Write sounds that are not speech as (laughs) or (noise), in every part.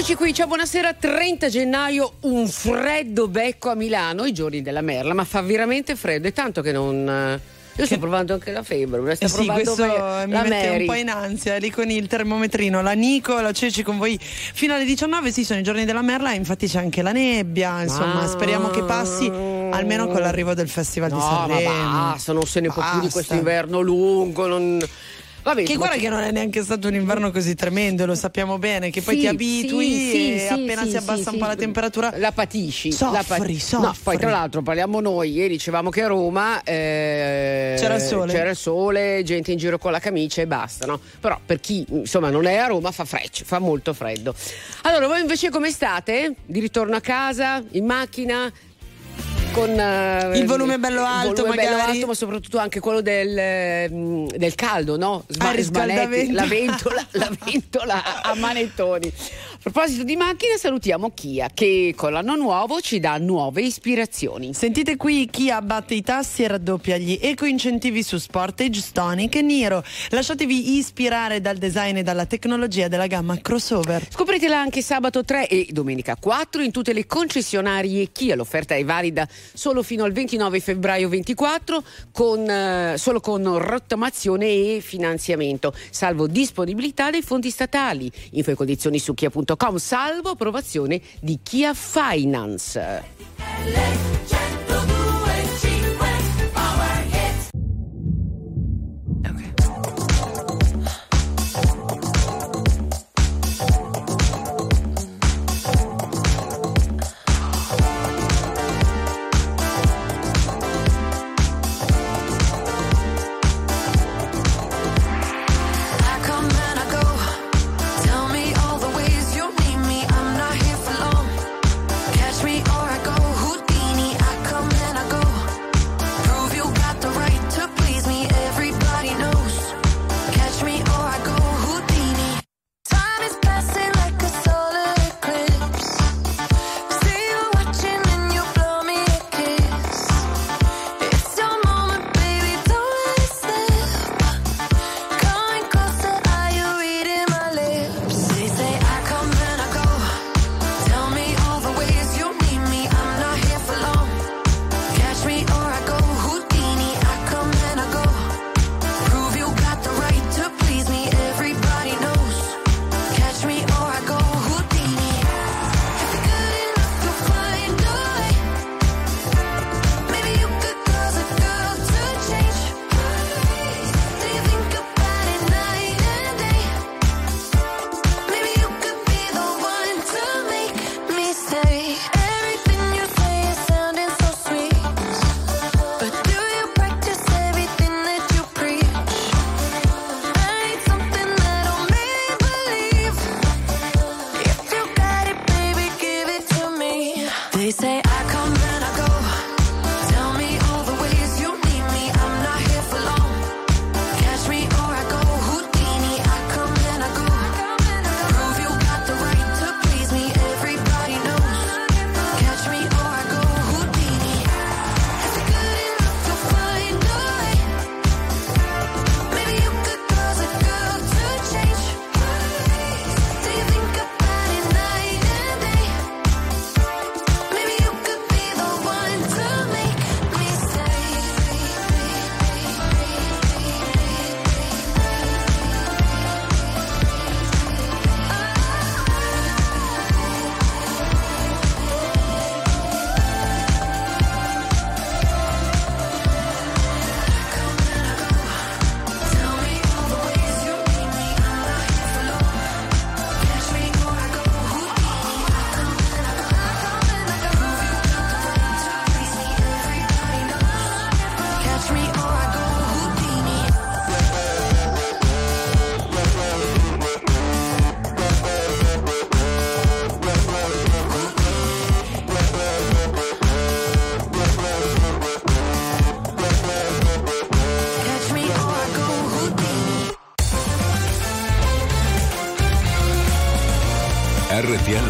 Eccoci qui, ciao, buonasera. 30 gennaio, un freddo becco a Milano, i giorni della merla, ma fa veramente freddo. È tanto che non. eh, Io sto provando anche la febbre, la sta Eh sì, provando questo me- mi mette Mary. un po' in ansia lì con il termometrino. La Nico, la Ceci con voi fino alle 19. Sì, sono i giorni della merla, infatti c'è anche la nebbia. Insomma, Ah. speriamo che passi almeno con l'arrivo del Festival di No, ma Sanremo. basta, non se ne può più di questo inverno lungo. Non... Vabbè, Che guarda che non è neanche stato un inverno così tremendo, lo sappiamo bene, che poi Sì, ti abitui sì, e sì, appena si abbassa un po' la temperatura la patisci. Soffri, la pat- soffri. No, poi tra l'altro parliamo noi, ieri dicevamo che a Roma eh, C'era il sole. c'era il sole, gente in giro con la camicia e basta, no? Però per chi insomma non è a Roma fa frecce, fa molto freddo. Allora, voi invece come state? Di ritorno a casa, in macchina? Con eh, Il volume bello alto, volume bello alto, ma soprattutto anche quello del, eh, del caldo, no? Ah, smanetti, riscaldamento. la ventola, la ventola a manettoni. (laughs) Proposito di macchine, salutiamo Kia che con l'anno nuovo ci dà nuove ispirazioni. Sentite qui chi abbatte i tassi e raddoppia gli eco-incentivi su Sportage, Stonic e Niro. Lasciatevi ispirare dal design e dalla tecnologia della gamma crossover. Scopritela anche sabato 3 e domenica 4 in tutte le concessionarie Kia. L'offerta è valida solo fino al 29 febbraio 24 con, eh, solo con rottamazione e finanziamento, salvo disponibilità dei fondi statali. Info e condizioni su kia.com, salvo approvazione di Kia Finance.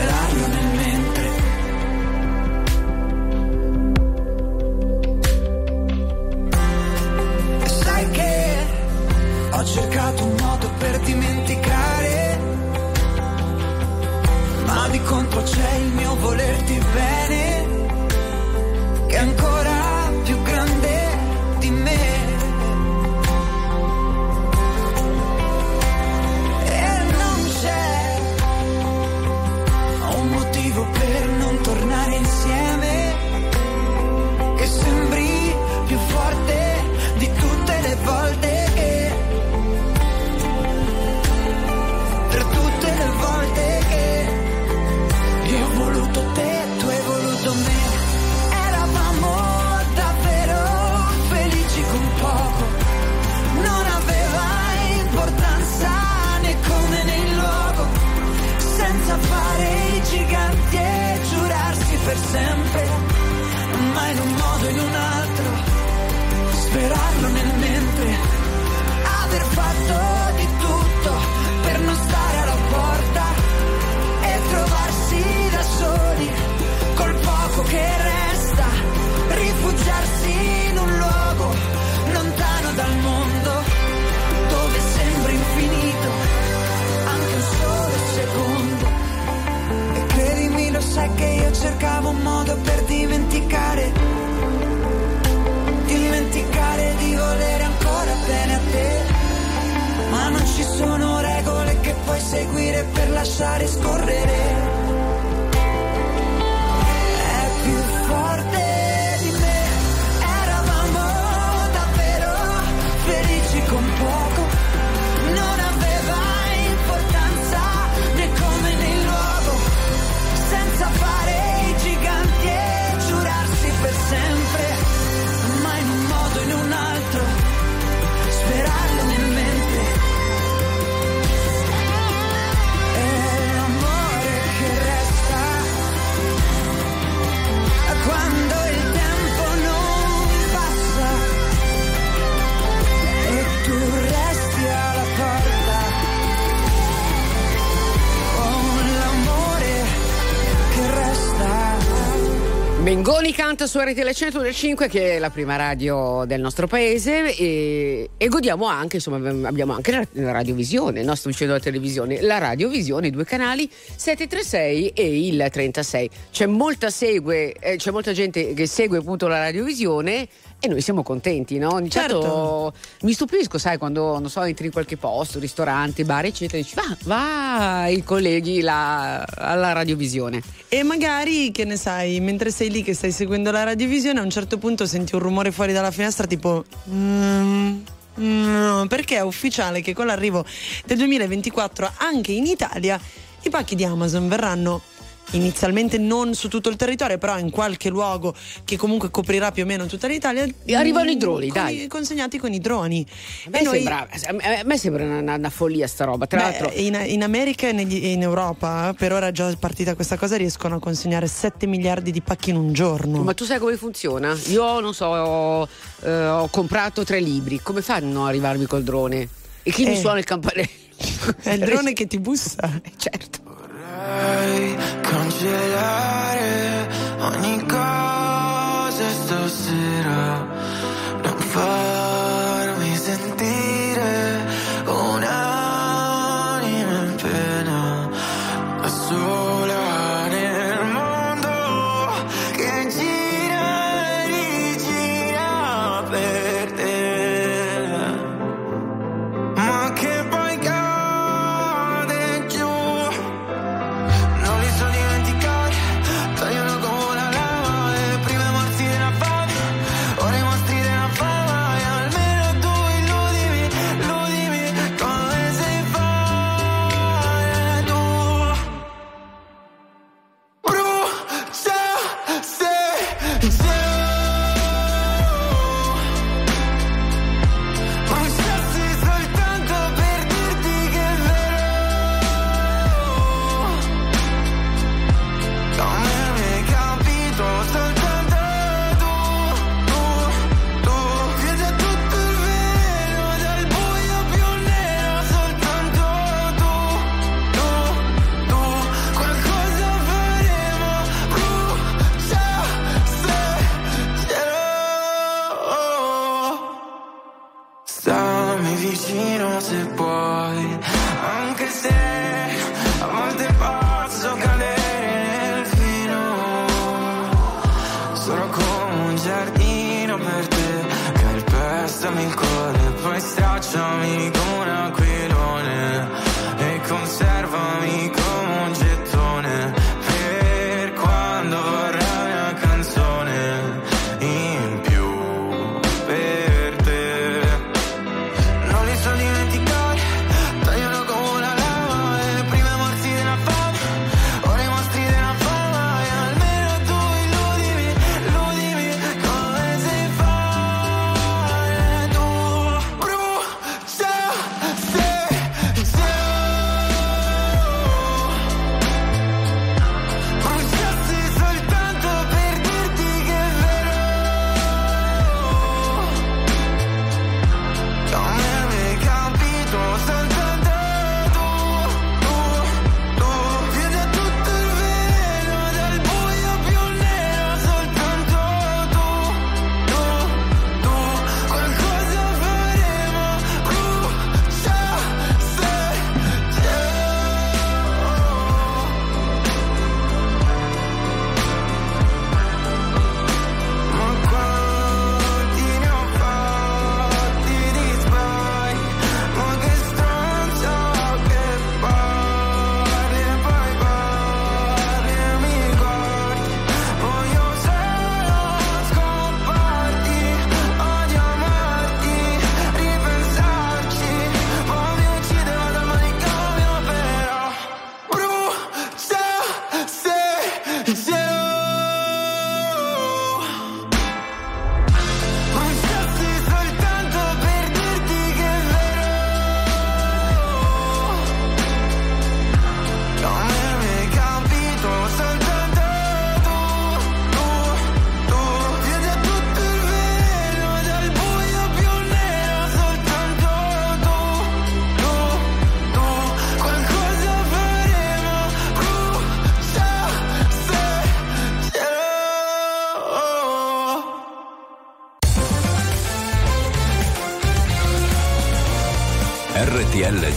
Sperarlo nel mentre. Su RTL 105 che è la prima radio del nostro paese e, e godiamo anche, insomma abbiamo anche la, la radiovisione, no sto dicendo la televisione, la radiovisione, i due canali 736 e il 36. C'è molta segue, eh, c'è molta gente che segue appunto la radiovisione e noi siamo contenti, no? Ogni tanto Certo. mi stupisco, sai, quando non so, entri in qualche posto, ristorante, bar, eccetera, dici va, va i colleghi là, alla radiovisione. E magari, che ne sai, mentre sei lì che stai seguendo la radiovisione, a un certo punto senti un rumore fuori dalla finestra tipo... "Mm, mm", perché è ufficiale che con l'arrivo del 2024 anche in Italia i pacchi di Amazon verranno inizialmente non su tutto il territorio, però in qualche luogo che comunque coprirà più o meno tutta l'Italia. E arrivano i droni, con dai. i- Consegnati con i droni. A me, noi- sembra, a me sembra una, una- follia sta roba. Tra Beh, l'altro, in, in America e negli- in Europa, per ora è già partita questa cosa, riescono a consegnare 7 miliardi di pacchi in un giorno. ma tu sai come funziona? Io non so, ho, eh, ho comprato tre libri. Come fanno ad arrivarmi col drone? E chi mi Eh. suona il campanello? (laughs) È il drone che ti bussa. (laughs) certo. Vorrei ogni cosa stasera, non farmi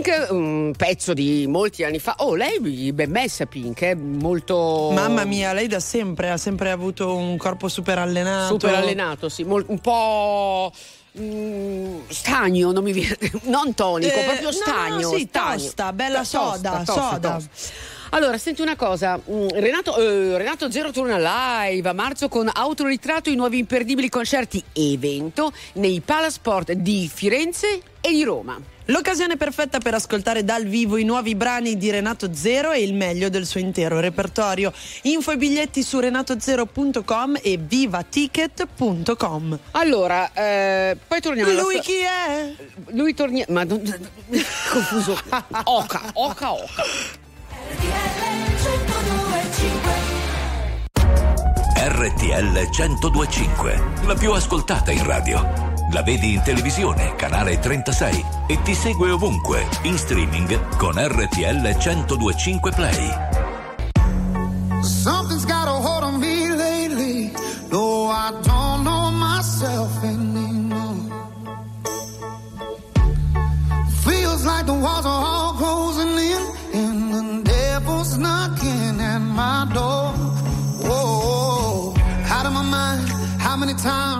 Pink, un pezzo di molti anni fa. Oh, lei ben messa Pink, è molto... Mamma mia, lei da sempre ha sempre avuto un corpo super allenato. Super allenato, sì, mol- un po'... mm, stagno, non mi viene, (laughs) non tonico, Eh, proprio no, stagno. no, sì, stagno. tosta, bella soda, soda. Allora, senti una cosa, mm, Renato, eh, Renato Zero torna live a marzo con autoritratto i nuovi imperdibili concerti evento nei Palasport di Firenze e di Roma. L'occasione perfetta per ascoltare dal vivo i nuovi brani di Renato Zero e il meglio del suo intero repertorio. Info e biglietti su renatozero.com e vivaticket.com. Allora, eh, poi torniamo alla Lui sto- chi è? Lui torna. Ma non. (laughs) confuso. Oca, oca, oca. RTL 1025, la più ascoltata in radio. La vedi in televisione, canale 36 e ti segue ovunque, in streaming con RTL 1025 Play. Something's got a hold on me lately. No, I don't know myself anymore. Feels like the walls are all closing in, and the devil's knocking at my door. Whoa, out of my mind. How many times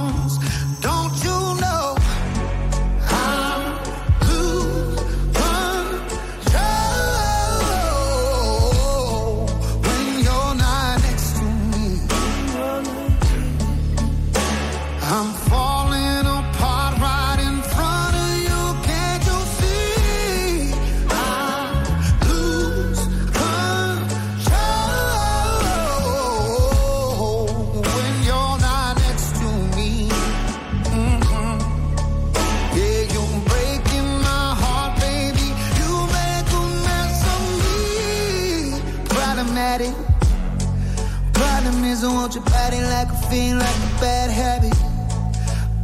A like a bad habit.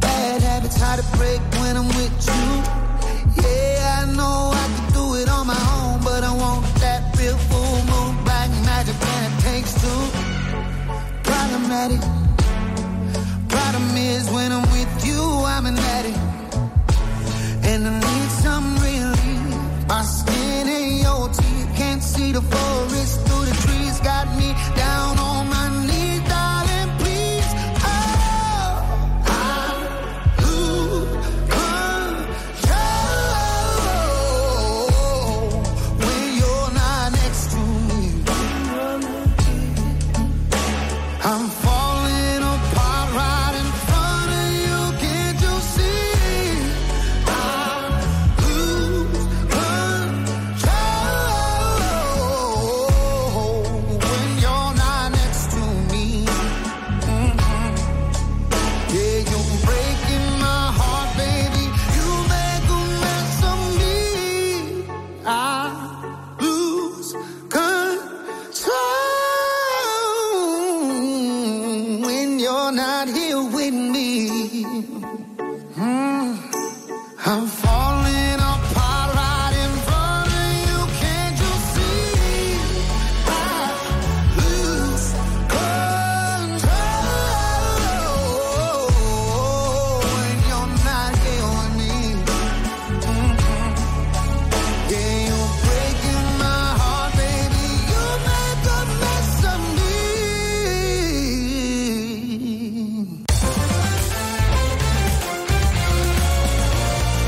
Bad habits hard to break when I'm with you. Yeah, I know I can do it on my own, but I want that real full moon, black magic, and it takes two. Problematic. Problem is, when I'm with you, I'm an addict. And I need some relief. My skin your teeth can't see the forest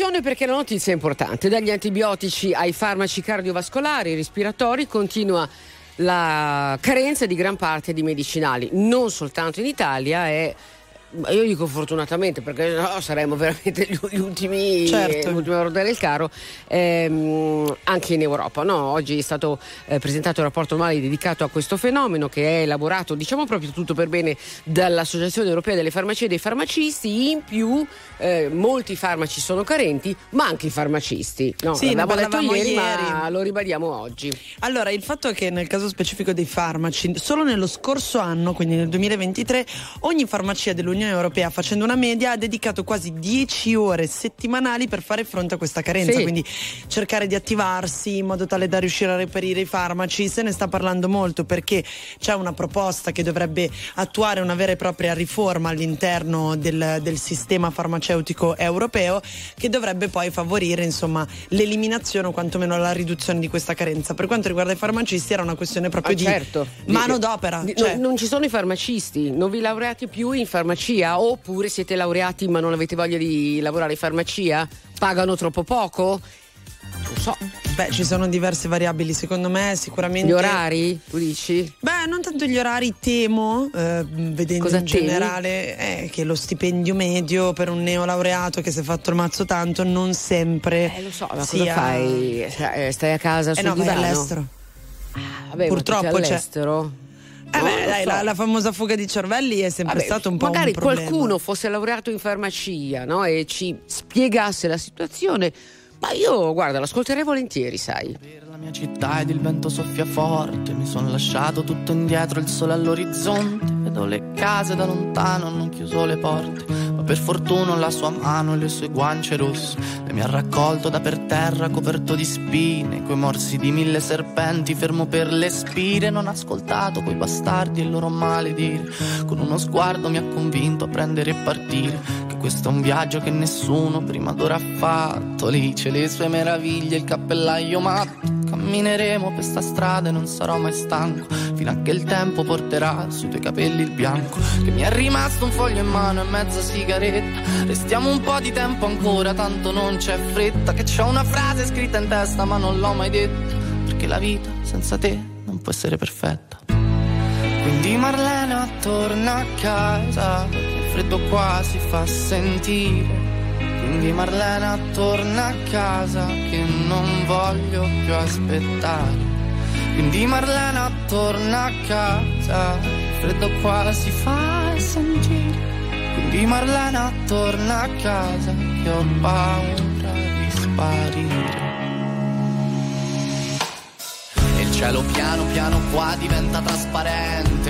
attenzione perché la notizia è importante. Dagli antibiotici ai farmaci cardiovascolari, respiratori, continua la carenza di gran parte di medicinali, non soltanto in Italia, e io dico fortunatamente perché no, saremmo veramente gli, ultimi Certo. l'ultimo a rodare il carro ehm, anche in Europa no? oggi è stato eh, presentato un rapporto annuale dedicato a questo fenomeno che è elaborato diciamo proprio tutto per bene dall'Associazione Europea delle Farmacie e dei Farmacisti in più eh, molti farmaci sono carenti ma anche i farmacisti no? Sì, l'abbiamo detto parlavamo ieri, ma ieri. lo ribadiamo oggi Allora, il fatto è che nel caso specifico dei farmaci, solo nello scorso anno, quindi nel 2023, ogni farmacia dell'Unione Europea, facendo una media, ha dedicato quasi 10 ore settimanali per fare fronte a questa carenza. Sì. Quindi cercare di attivarsi in modo tale da riuscire a reperire i farmaci. Se ne sta parlando molto perché c'è una proposta che dovrebbe attuare una vera e propria riforma all'interno del, del sistema farmaceutico europeo che dovrebbe poi favorire insomma l'eliminazione o quantomeno la riduzione di questa carenza. Per quanto riguarda i farmacisti era una questione proprio Ah, di certo. mano d'opera. di- cioè- non, non ci sono i farmacisti, non vi laureate più in farmacia oppure siete laureati ma non avete voglia di lavorare in farmacia? Pagano troppo poco? Non so. Beh, ci sono diverse variabili, secondo me sicuramente. Gli orari? Tu dici? Beh, non tanto gli orari, temo, eh, vedendo Cosa in temi? generale, eh, che lo stipendio medio per un neolaureato che si è fatto il mazzo tanto non sempre. Eh lo so, ma sia- cosa fai? Cioè, eh, Stai a casa Eh sul no, vai divano? all'estero. Vabbè, Purtroppo ma all'estero? Eh beh, dai, so. la, la famosa fuga di cervelli è sempre Vabbè, stato un po' magari un problema. qualcuno fosse laureato in farmacia no? e ci spiegasse la situazione, ma io guarda, l'ascolterei volentieri, sai. Per la mia città ed il vento soffia forte, mi sono lasciato tutto indietro, il sole all'orizzonte, vedo le case da lontano, hanno chiuso le porte, Per fortuna ho la sua mano e le sue guance rosse E mi ha raccolto da per terra coperto di spine Coi morsi di mille serpenti fermo per le spire Non ha ascoltato quei bastardi e il loro maledire Con uno sguardo mi ha convinto a prendere e partire Che questo è un viaggio che nessuno prima d'ora ha fatto. Lì c'è le sue meraviglie, il cappellaio matto Cammineremo per sta strada e non sarò mai stanco. Fino a che il tempo porterà sui tuoi capelli il bianco Che mi è rimasto un foglio in mano e mezza sigaretta. Restiamo un po' di tempo ancora, tanto non c'è fretta. Che c'ho una frase scritta in testa ma non l'ho mai detta Perché la vita senza te non può essere perfetta. Quindi Marlena torna a casa Il freddo qua si fa sentire quindi Marlena torna a casa che non voglio più aspettare. Quindi Marlena torna a casa, il freddo qua si fa sentire. Quindi Marlena torna a casa che ho paura di sparire. E il cielo piano piano qua diventa trasparente,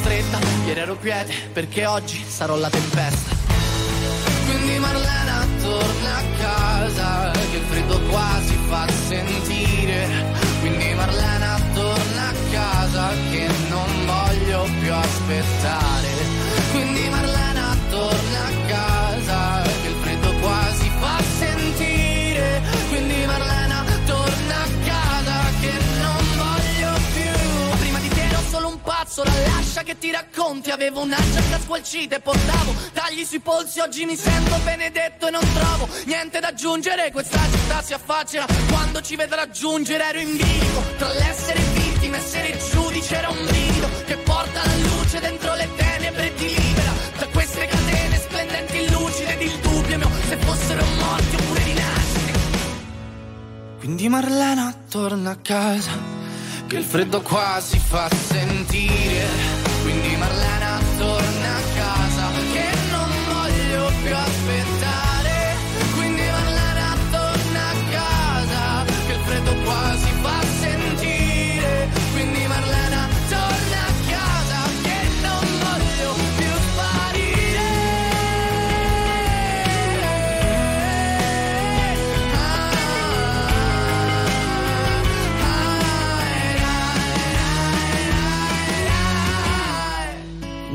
stretta, ieri ero quiete perché oggi sarò la tempesta. Quindi Marlena torna a casa, che il freddo qua si fa sentire. Quindi Marlena torna a casa, che non voglio più aspettare. Quindi Marlena pazzo, la lascia che ti racconti. Avevo una giacca squalcita e portavo tagli sui polsi. Oggi mi sento benedetto e non trovo niente da aggiungere. Questa città si affaccia quando ci vedrà giungere. Ero in bilico tra l'essere vittima e essere giudice. Era un brivido che porta la luce dentro le tenebre e ti libera da queste catene splendenti, lucide ed il dubbio mio se fossero morti oppure rinascite. Quindi Marlena torna a casa, che il freddo qua si fa sentire. Quindi Marlena torna a casa, che non voglio più aspettare.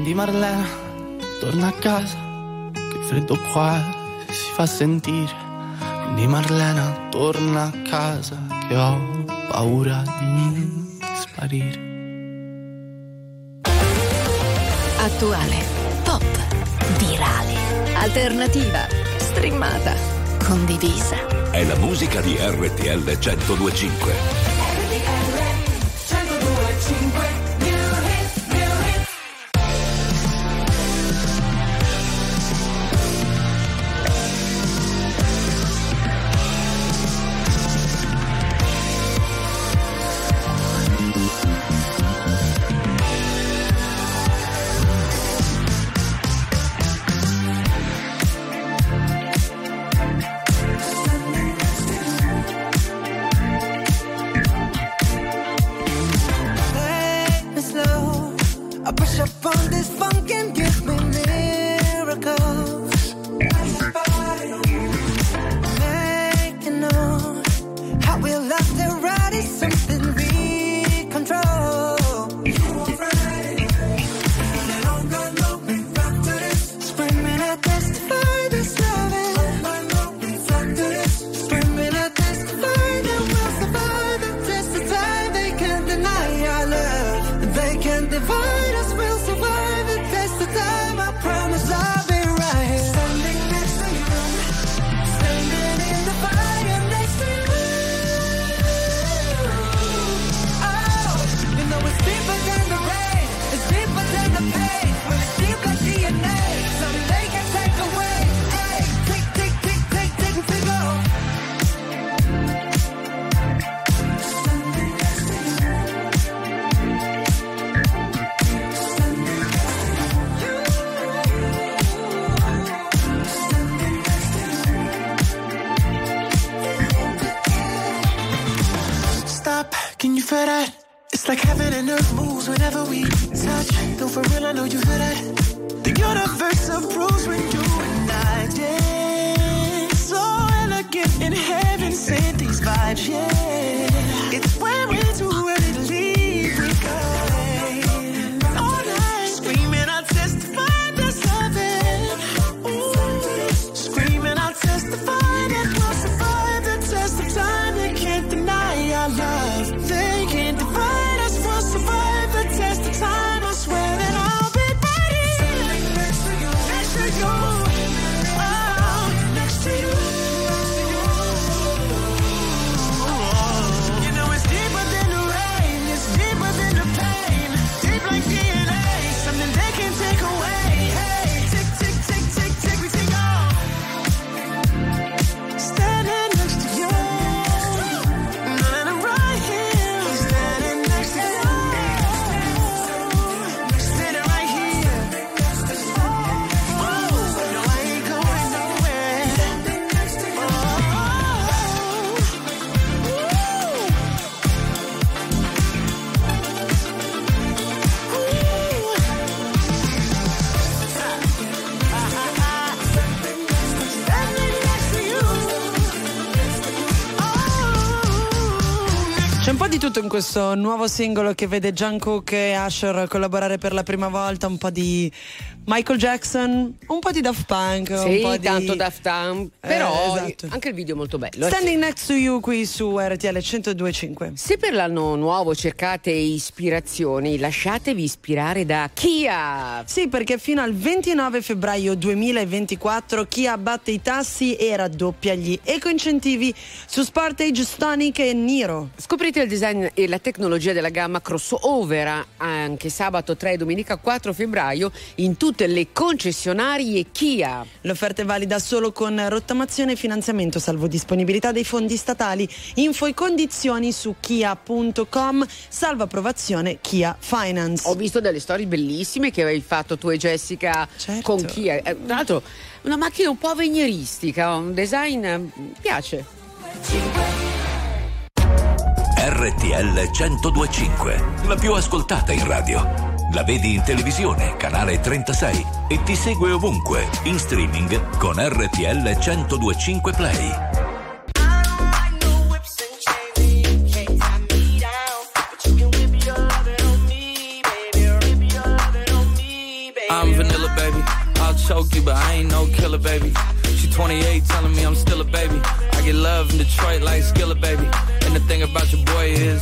Quindi Marlena torna a casa, che freddo qua si fa sentire. Quindi Marlena torna a casa, che ho paura di sparire. Attuale, pop, virale, alternativa, streamata, condivisa. È la musica di RTL 1025. Di tutto in questo nuovo singolo che vede Jungkook e Usher collaborare per la prima volta, un po' di Michael Jackson, un po' di Daft Punk, un Sì, po' di tanto Daft Punk, però Eh, esatto. anche il video è molto bello. eh. Standing Next to You qui su RTL 1025. Se per l'anno nuovo cercate ispirazioni, lasciatevi ispirare da Kia. Sì, perché fino al 29 febbraio 2024 chi abbatte i tassi e raddoppia gli ecoincentivi su Sportage, Stonic e Niro. Scoprite il design e la tecnologia della gamma crossover anche sabato 3 e domenica 4 febbraio in tutte le concessionarie Kia. L'offerta è valida solo con rottamazione e finanziamento, salvo disponibilità dei fondi statali. Info e condizioni su kia.com, salvo approvazione Kia Finance. Ho visto delle storie bellissime che avevi fatto tu e Jessica Certo. con Kia. Eh, Tra l'altro una macchina un po' avvegneristica, un design mi piace. RTL 1025, la più ascoltata in radio. La vedi in televisione, canale 36 e ti segue ovunque, in streaming con RTL 1025 Play. I'm vanilla, baby. I'll choke you, but I ain't no killer, baby. She 28, telling me I'm still a baby. I get love in Detroit like Skilla, baby. And the thing about your boy is,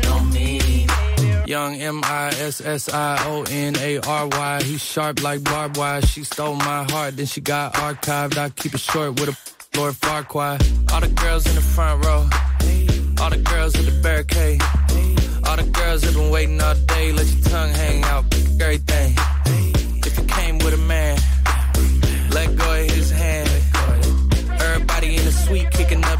Young M I S S I O N A R Y. He's sharp like barbed wire. She stole my heart, then she got archived. I keep it short with a Lord Farquhar. All the girls in the front row. All the girls at the barricade. All the girls have been waiting all day. Let your tongue hang out. Everything. If you came with a man, let go of his hand. Everybody in the suite kicking up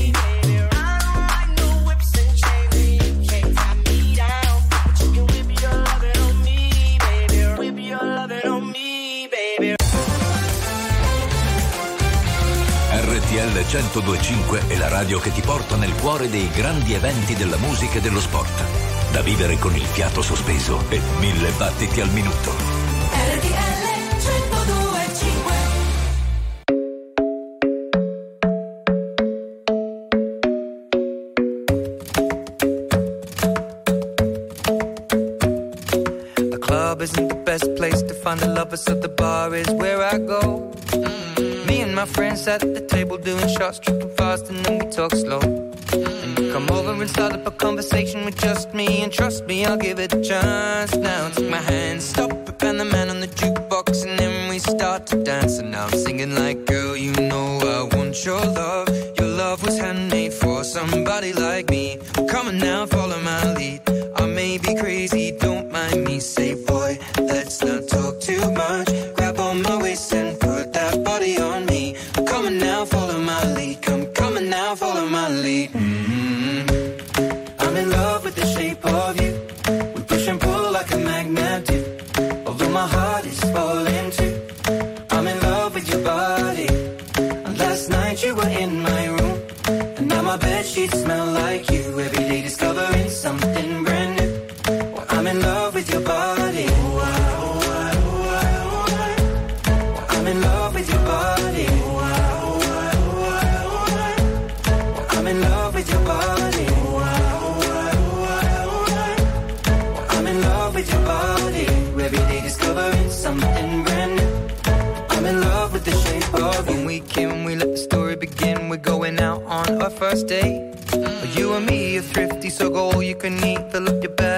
1025 è la radio che ti porta nel cuore dei grandi eventi della musica e dello sport. Da vivere con il fiato sospeso e mille battiti al minuto. RTL 1025 The club isn't the best place to find the lovers, so the bar is where I go. My friends at the table doing shots, tripping fast, and then we talk slow. And you come over and start up a conversation with just me, and trust me, I'll give it a chance. Now take my hand, stop it, and the man on the jukebox, and then we start to dance. And now I'm singing like, girl, you know I want your love. Your love was handmade for somebody like me. Come on now, follow my lead. I may be crazy,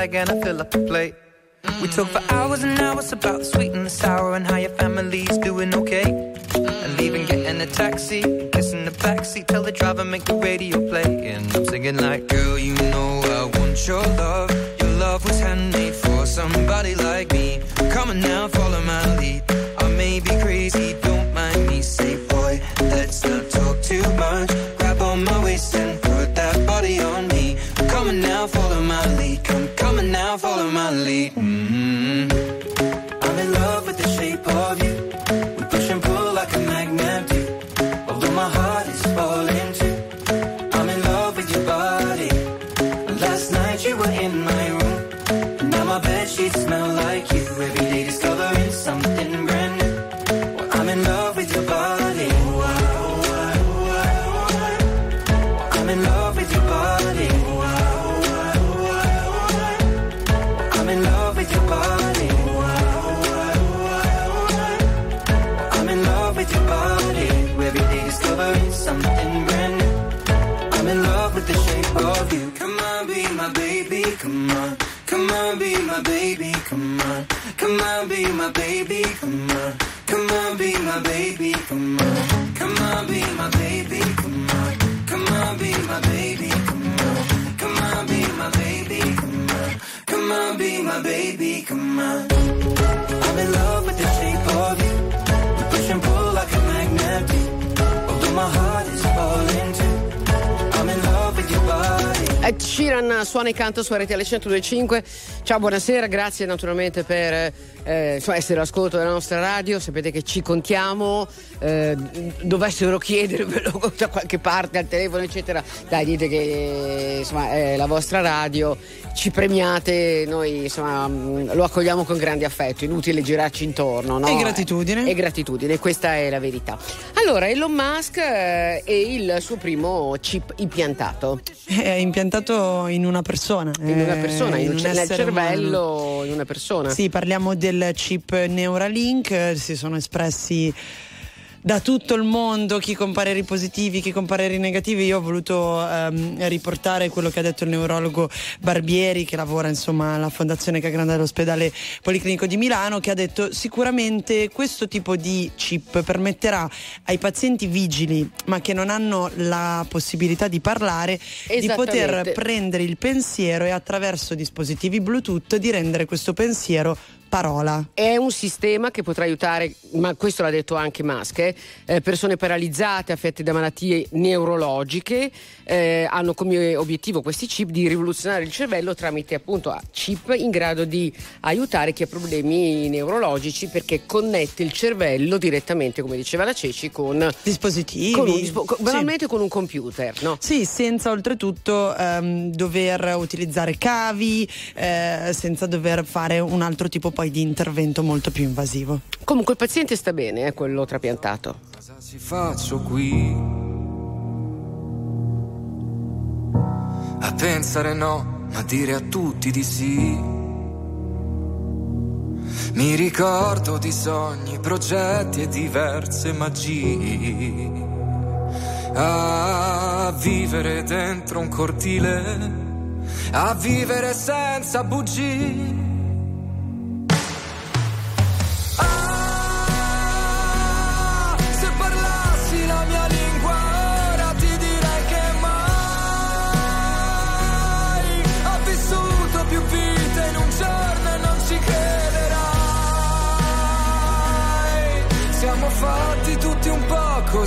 bag and I fill up the plate. We talk for hours and hours about the sweet and the sour and how your family's doing okay. And leaving, getting a taxi, kissing the backseat, tell the driver make the radio play. And I'm singing like, girl, you know I want your love. Your love was handmade for somebody like me. Come on now, follow my lead. I may be crazy, Canta su RTL 1025. Ciao, buonasera, grazie naturalmente per eh, essere all'ascolto della nostra radio. Sapete che ci contiamo. Eh, dovessero chiedervelo (laughs) da qualche parte al telefono, eccetera. Dai, dite che insomma, è la vostra radio. Ci premiate, noi insomma, mh, lo accogliamo con grande affetto. Inutile girarci intorno, no? E gratitudine. E gratitudine, questa è la verità. Allora, Elon Musk eh, e il suo primo chip impiantato. È impiantato in una persona. In una eh, persona, in un- nel essere cervello umano. di una persona. Sì, parliamo del chip Neuralink, eh, si sono espressi da tutto il mondo chi con pareri positivi, chi con pareri negativi. Io ho voluto ehm, riportare quello che ha detto il neurologo Barbieri, che lavora insomma alla Fondazione Cagranda dell'ospedale Policlinico di Milano, che ha detto sicuramente questo tipo di chip permetterà ai pazienti vigili, ma che non hanno la possibilità di parlare, di poter prendere il pensiero e attraverso dispositivi Bluetooth di rendere questo pensiero parola. È un sistema che potrà aiutare, ma questo l'ha detto anche Musk, eh, eh, persone paralizzate, affette da malattie neurologiche, eh, hanno come obiettivo questi chip di rivoluzionare il cervello tramite appunto chip in grado di aiutare chi ha problemi neurologici perché connette il cervello direttamente, come diceva la Ceci, con dispositivi, con un dispo- con- Sì. con un computer, no? Sì, senza oltretutto ehm, dover utilizzare cavi, eh, senza dover fare un altro tipo poi di intervento molto più invasivo. Comunque il paziente sta bene, è quello trapiantato. Cosa ci faccio qui? A pensare no, ma dire a tutti di sì. Mi ricordo di sogni, progetti e diverse magie. A vivere dentro un cortile, a vivere senza bugie.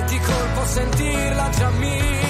e di colpo sentirla già mia.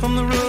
From the road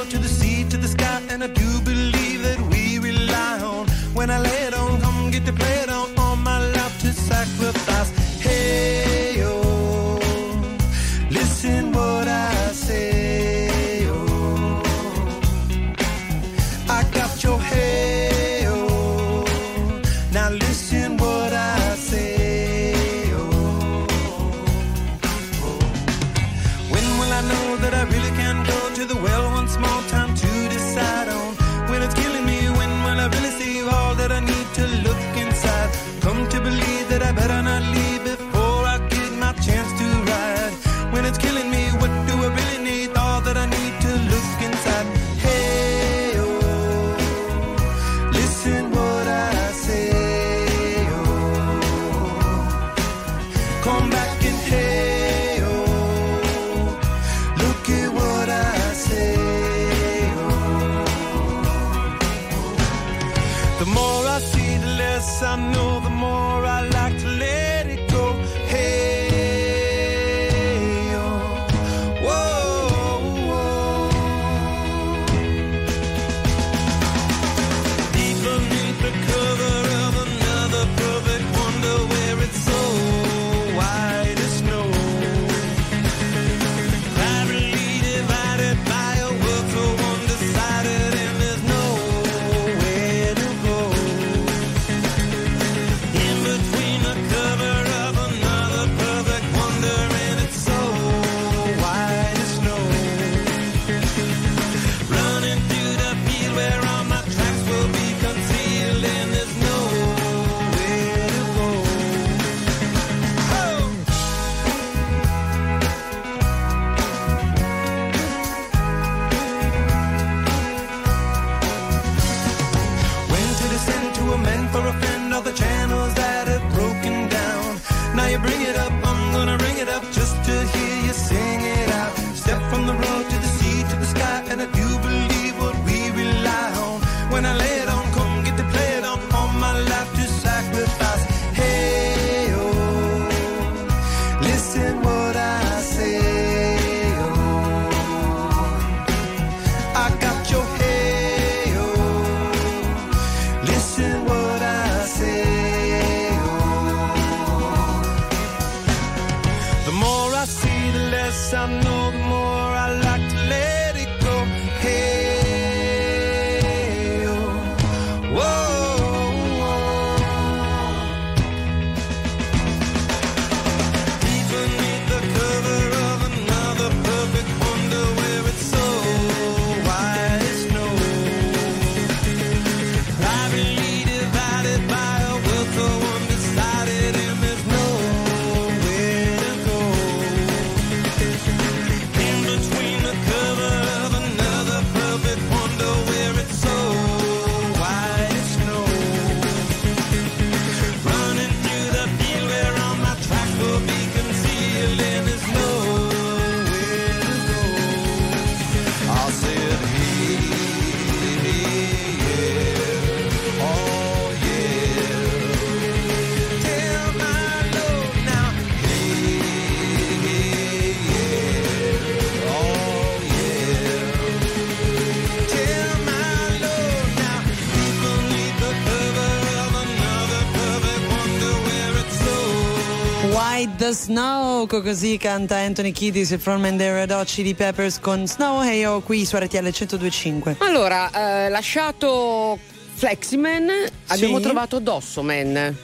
the Snow, co- così canta Anthony Kiddis e frontman dei Red Hot Chili Peppers con Snow Hey Yo qui su RTL 102.5. Allora, eh, lasciato Fleximan, abbiamo trovato Dossoman.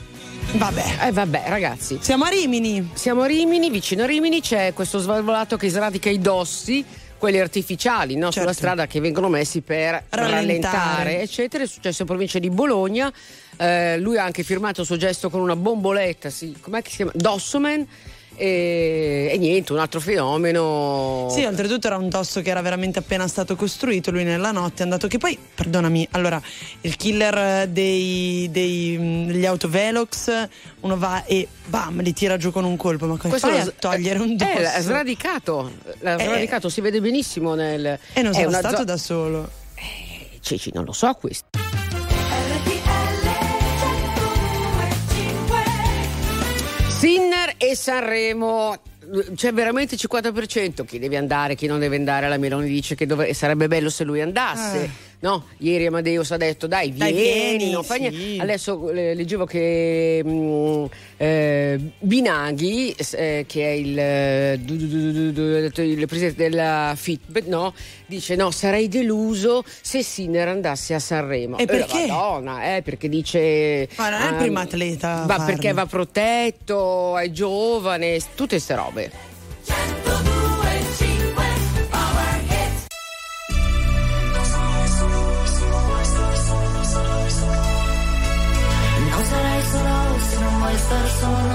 Vabbè. Eh vabbè, ragazzi. Siamo a Rimini. Siamo a Rimini, vicino a Rimini c'è questo svalvolato che sradica i dossi, quelli artificiali, no? sulla strada che vengono messi per Rallentare. rallentare, eccetera. È successo in provincia di Bologna. Eh, lui ha anche firmato il suo gesto con una bomboletta, sì, com'è che si chiama? Dossoman. E, e niente, un altro fenomeno. Sì, oltretutto era un dosso che era veramente appena stato costruito, lui nella notte è andato che poi, perdonami, allora, il killer dei, dei, mh, degli autovelox, uno va e bam, li tira giù con un colpo, ma come Questo fai lo- a togliere un dosso? Eh, sradicato, l'ha Eh. sradicato, si vede benissimo nel. E non è una stato zo- da solo. Ceci, non lo so questo. E Sanremo. C'è veramente il 50% chi deve andare, chi non deve andare. La Meloni dice che dove- sarebbe bello se lui andasse. Eh. No, ieri Amadeus ha detto dai, Dai, vieni, vieni, non fa sì. niente. Adesso eh, leggevo che mm, eh, Binaghi, eh, che è il, eh, du- du- du- il presidente della Fitbit, no, dice no, sarei deluso se Sinner andasse a Sanremo. E Eh, perché? Madonna, eh, perché dice... Ma non è il ehm, primo atleta a Va farlo. perché va protetto, è giovane, tutte queste robe. Non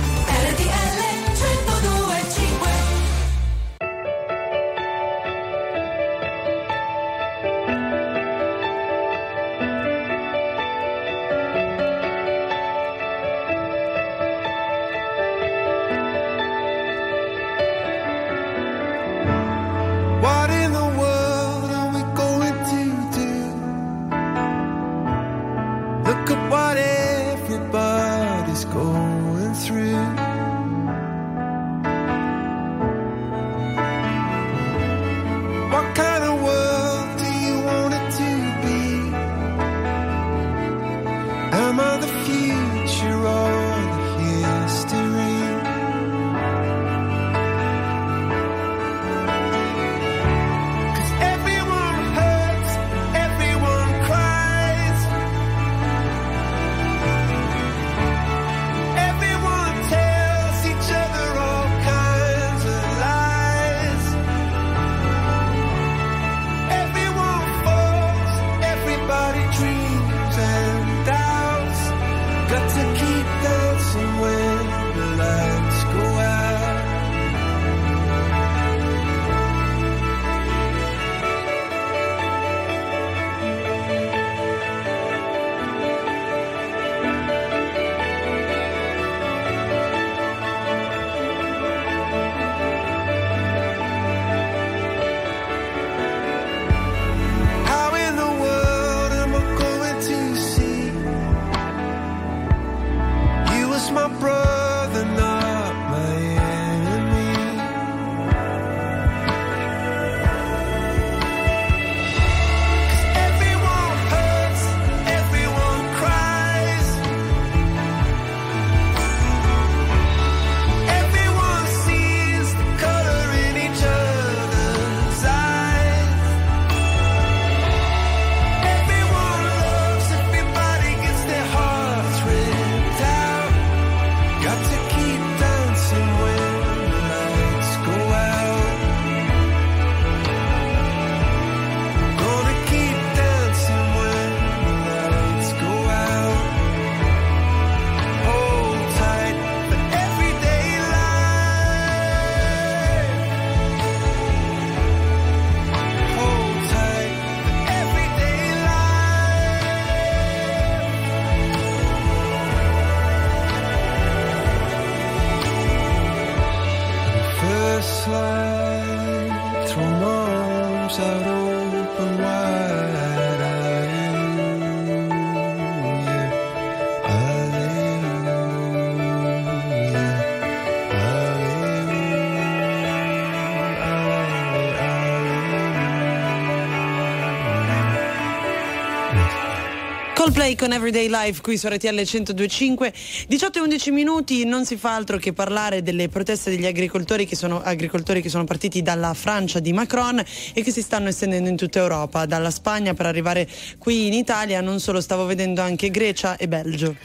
Coldplay con Everyday Life qui su RTL 1025 18 e 11 minuti non si fa altro che parlare delle proteste degli agricoltori che sono, agricoltori che sono partiti dalla Francia di Macron e che si stanno estendendo in tutta Europa. Dalla Spagna per arrivare qui in Italia non solo stavo vedendo anche Grecia e Belgio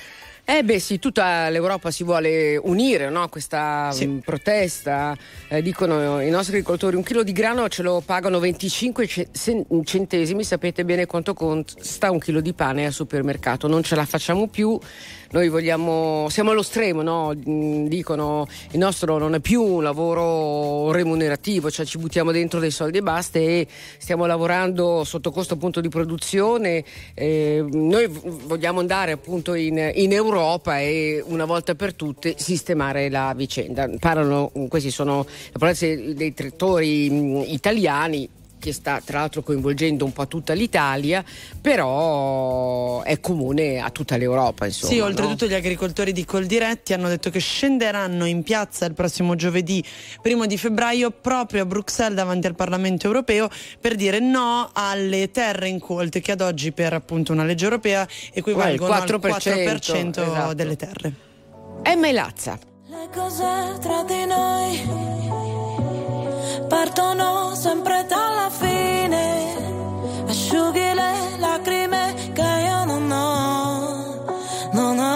Eh beh sì, tutta l'Europa si vuole unire no, a questa mh, protesta. Eh, dicono i nostri agricoltori un chilo di grano ce lo pagano 25 ce- centesimi, sapete bene quanto costa un chilo di pane al supermercato, non ce la facciamo più. Noi vogliamo, siamo allo stremo, no? Mm, dicono il nostro non è più un lavoro remunerativo, cioè ci buttiamo dentro dei soldi e basta e stiamo lavorando sotto costo appunto di produzione. Eh, noi vogliamo andare appunto in, in Europa e una volta per tutte sistemare la vicenda. Parlano, questi sono dei trattori mm, italiani che sta tra l'altro coinvolgendo un po' tutta l'Italia, però è comune a tutta l'Europa. Insomma, sì, no? oltretutto gli agricoltori di Coldiretti hanno detto che scenderanno in piazza il prossimo giovedì primo di febbraio proprio a Bruxelles davanti al Parlamento europeo per dire no alle terre incolte che ad oggi per appunto una legge europea equivalgono Eh, il al 4%, 4% esatto. delle terre. Emma e Lazza. Le cose tra di noi partono sempre dalla fine. Asciughi le lacrime che io non ho, non ho.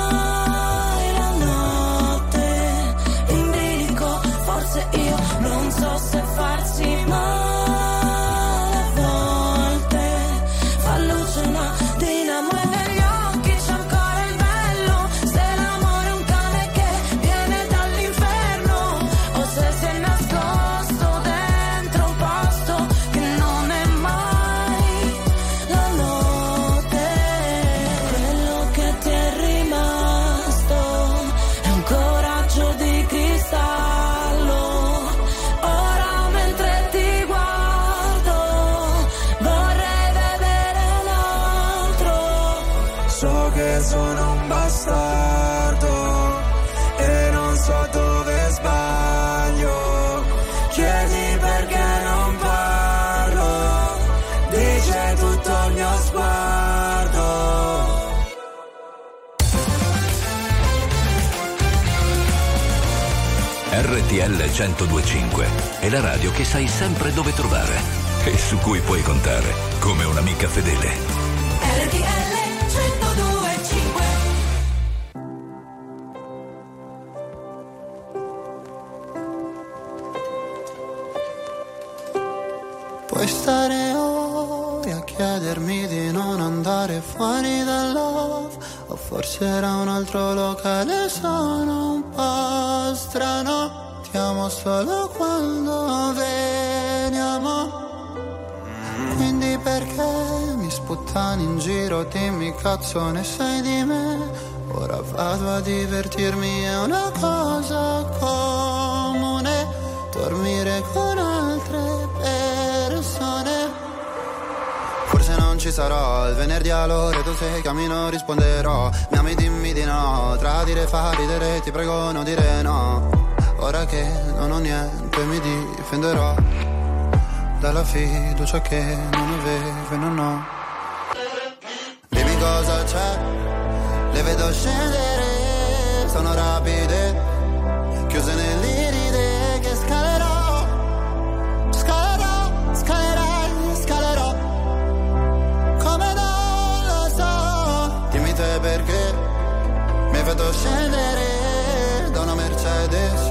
1025 è la radio che sai sempre dove trovare e su cui puoi contare come un'amica fedele. RTL 1025 Puoi stare ore a chiedermi di non andare fuori dal love O forse era un altro locale, sono un po' strano Partiamo solo quando veniamo. Quindi perché mi sputtani in giro, dimmi cazzo ne sai di me. Ora vado a divertirmi, è una cosa comune. Dormire con altre persone. Forse non ci sarò il venerdì all'ora tu sei cammino risponderò Mi ami dimmi di no Tradire fa ridere ti prego non dire no Ora che non ho niente mi difenderò Dalla fiducia che non avevo e non ho. Dimmi cosa c'è Le vedo scendere Sono rapide Chiuse nell'iride che scalerò Scalerò, scalerai, scalerò. Come non lo so Dimmi te perché Mi fatto scendere Da una Mercedes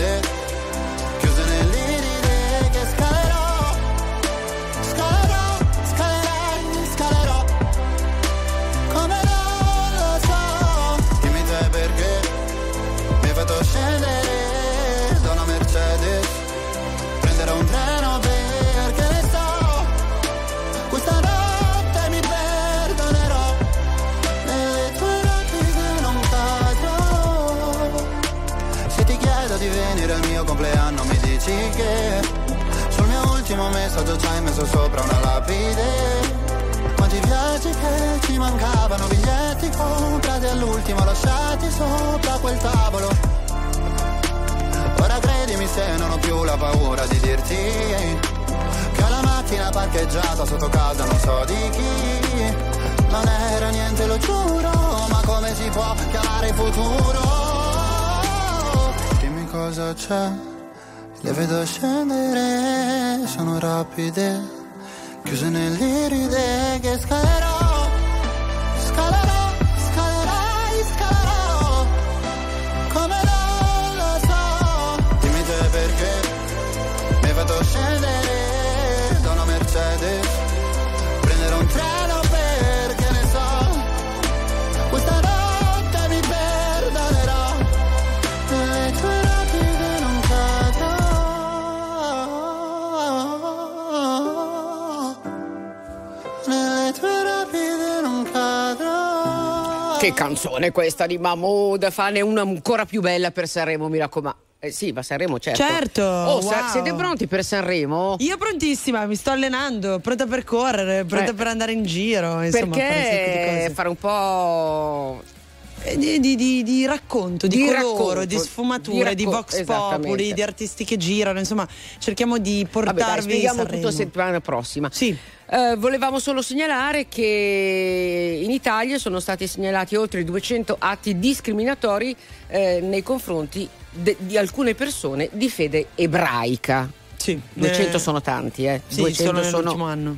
che Sul mio ultimo messaggio ci hai messo sopra una lapide. Quanti viaggi che ci mancavano, biglietti comprati all'ultimo lasciati sopra quel tavolo. Ora credimi se non ho più la paura di dirti Che ho la macchina parcheggiata sotto casa non so di chi. Non era niente lo giuro, ma come si può chiamare futuro? Dimmi cosa c'è, le vedo scendere, sono rapide, chiuse nell'iride che scalerò, Che canzone questa di Mahmood, fane una ancora più bella per Sanremo, mi raccomando. Eh sì, va Sanremo, certo. Certo, Oh, sa- wow. siete pronti per Sanremo? Io prontissima, mi sto allenando, pronta per correre, pronta Eh. per andare in giro, insomma, fare un Perché fare un po'. Eh, Di, di- di- di racconto, di, Di colore, racconto, di sfumature, di di, racco- vox esattamente. populi, di artisti che girano, insomma, cerchiamo di Vabbè, dai, portarvi spieghiamo Sanremo. tutto settimana prossima. Sì. Eh, volevamo solo segnalare che in Italia sono stati segnalati oltre 200 atti discriminatori eh, nei confronti de- di alcune persone di fede ebraica. Sì, 200 eh, sono tanti, eh. Sì, 200 solo sono nell'ultimo anno.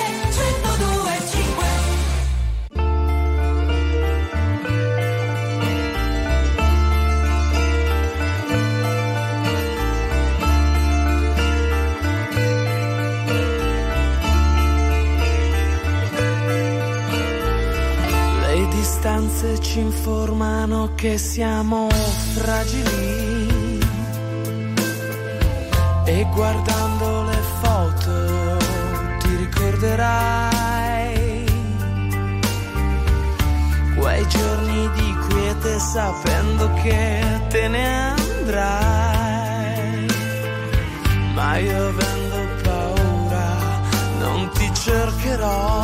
ci informano che siamo fragili. E guardando le foto ti ricorderai quei giorni di quiete sapendo che te ne andrai. Ma io avendo paura non ti cercherò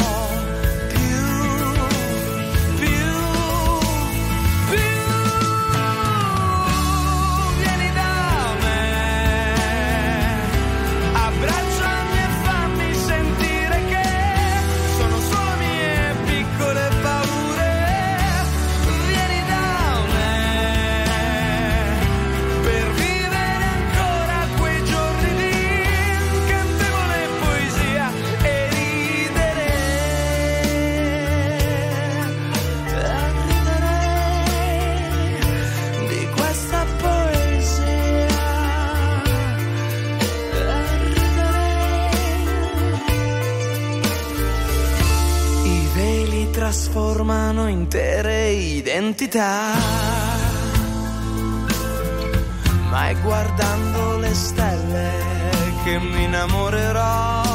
trasformano intere identità ma è guardando le stelle che mi innamorerò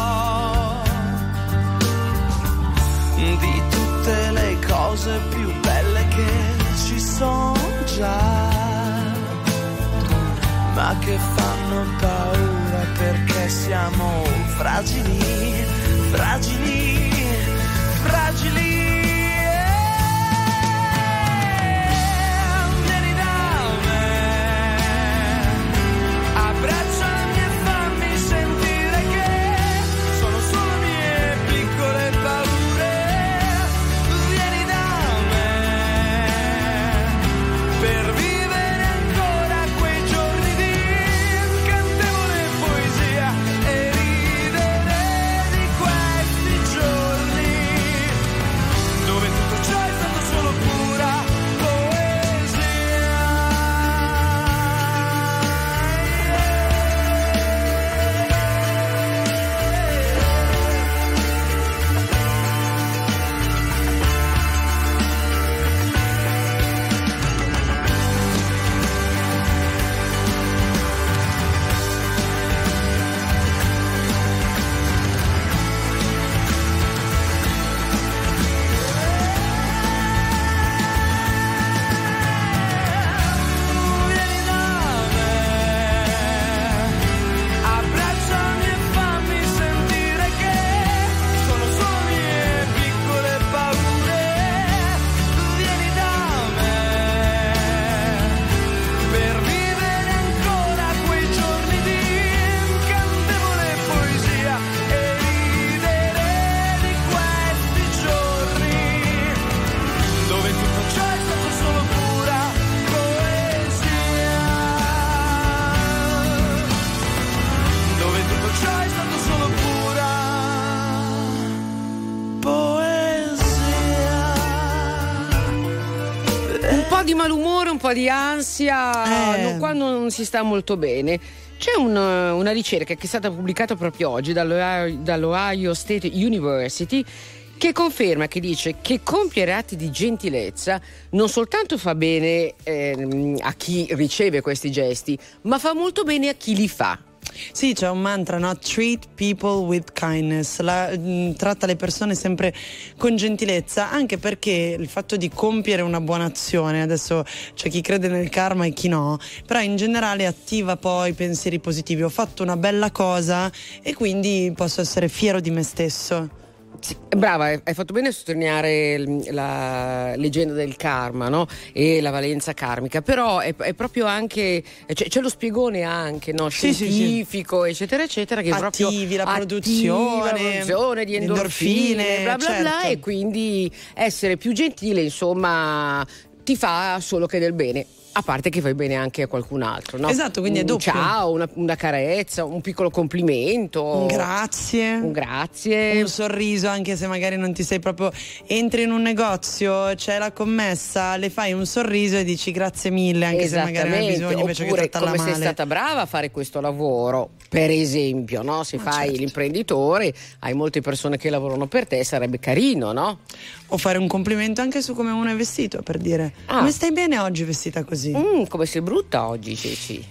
di tutte le cose più belle che ci sono già. ma che fanno paura perché siamo fragili, fragili. Po' di ansia Eh. no, quando non si sta molto bene. C'è un, una ricerca che è stata pubblicata proprio oggi dall'Ohio, dall'Ohio State University che conferma, che dice che compiere atti di gentilezza non soltanto fa bene ehm, a chi riceve questi gesti, ma fa molto bene a chi li fa. Sì, c'è un mantra, no? Treat people with kindness. La- mh, tratta le persone sempre con gentilezza, anche perché il fatto di compiere una buona azione, adesso c'è chi crede nel karma e chi no, però in generale attiva poi pensieri positivi. Ho fatto una bella cosa e quindi posso essere fiero di me stesso. Brava, hai fatto bene a sottolineare l- la leggenda del karma no? e la valenza karmica, però è, è proprio anche, c'è, c'è lo spiegone anche no? Sì, sì, sì. scientifico, eccetera, eccetera, che proprio Attivi la attiva produzione, la produzione di endorfine, endorfine, bla bla bla, certo. e quindi essere più gentile, insomma, ti fa solo che del bene. A parte che fai bene anche a qualcun altro, no? Esatto, quindi è Un doppio. ciao, una, una carezza, un piccolo complimento. Un grazie. Un grazie. Un sorriso, anche se magari non ti sei proprio. Entri in un negozio, c'è la commessa, le fai un sorriso e dici grazie mille, anche se magari hai bisogno invece che oppure trattarla come male. sei stata brava a fare questo lavoro, per esempio, no? se fai certo. l'imprenditore, hai molte persone che lavorano per te, sarebbe carino, no? O fare un complimento anche su come uno è vestito, per dire Ah. come stai bene oggi vestita così? Mm, come sei brutta oggi, Ceci.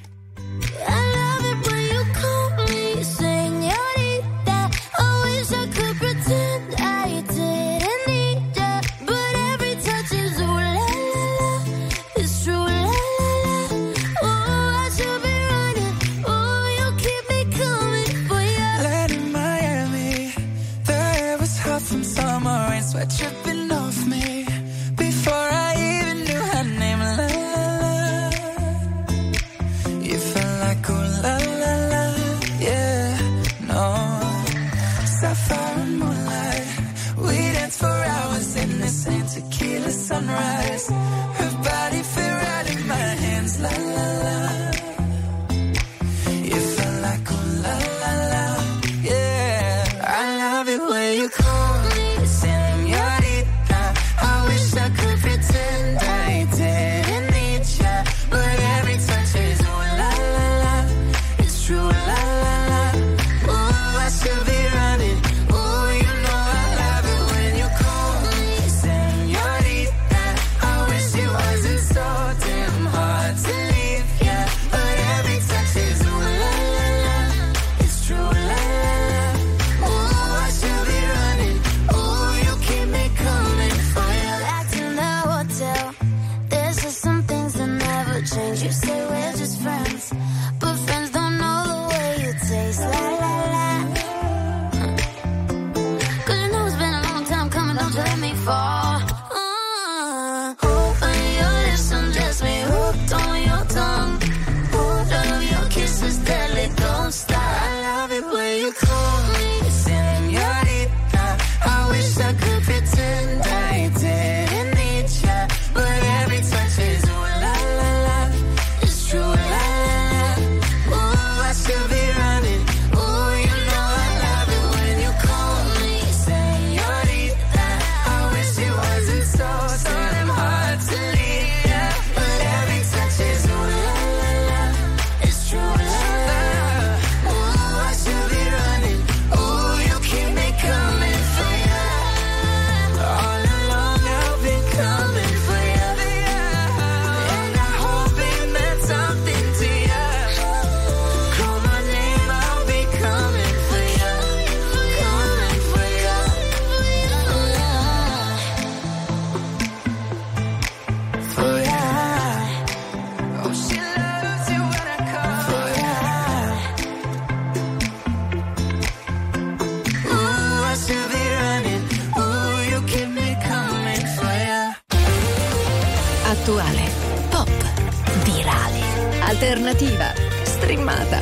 Streamata,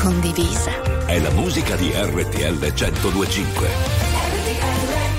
condivisa. È la musica di RTL 1025. In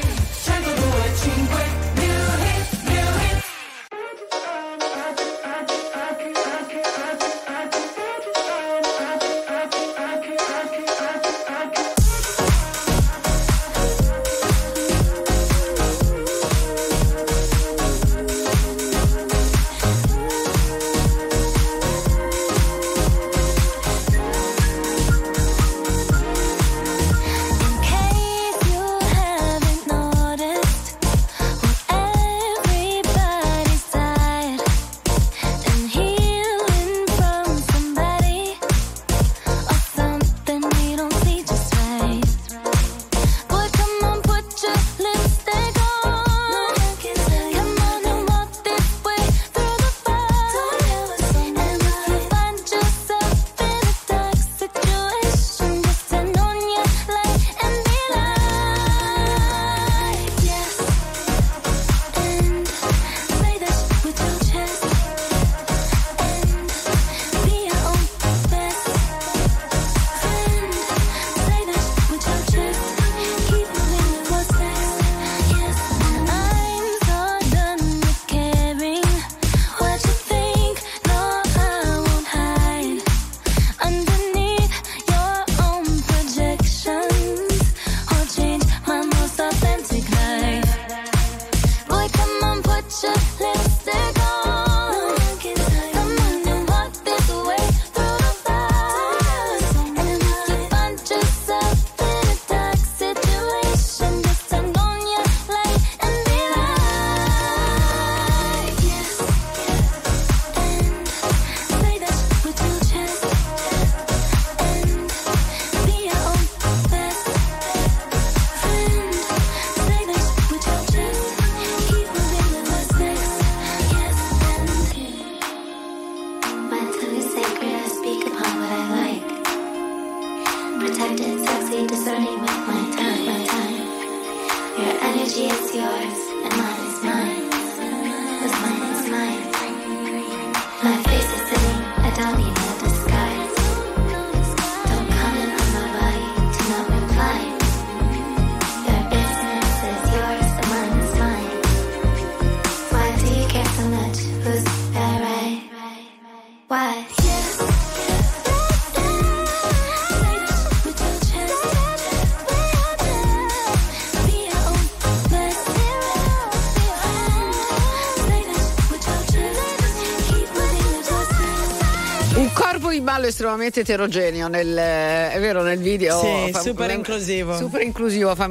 estremamente eterogeneo, nel, è vero, nel video. Sì, super inclusivo. Super inclusivo, fa-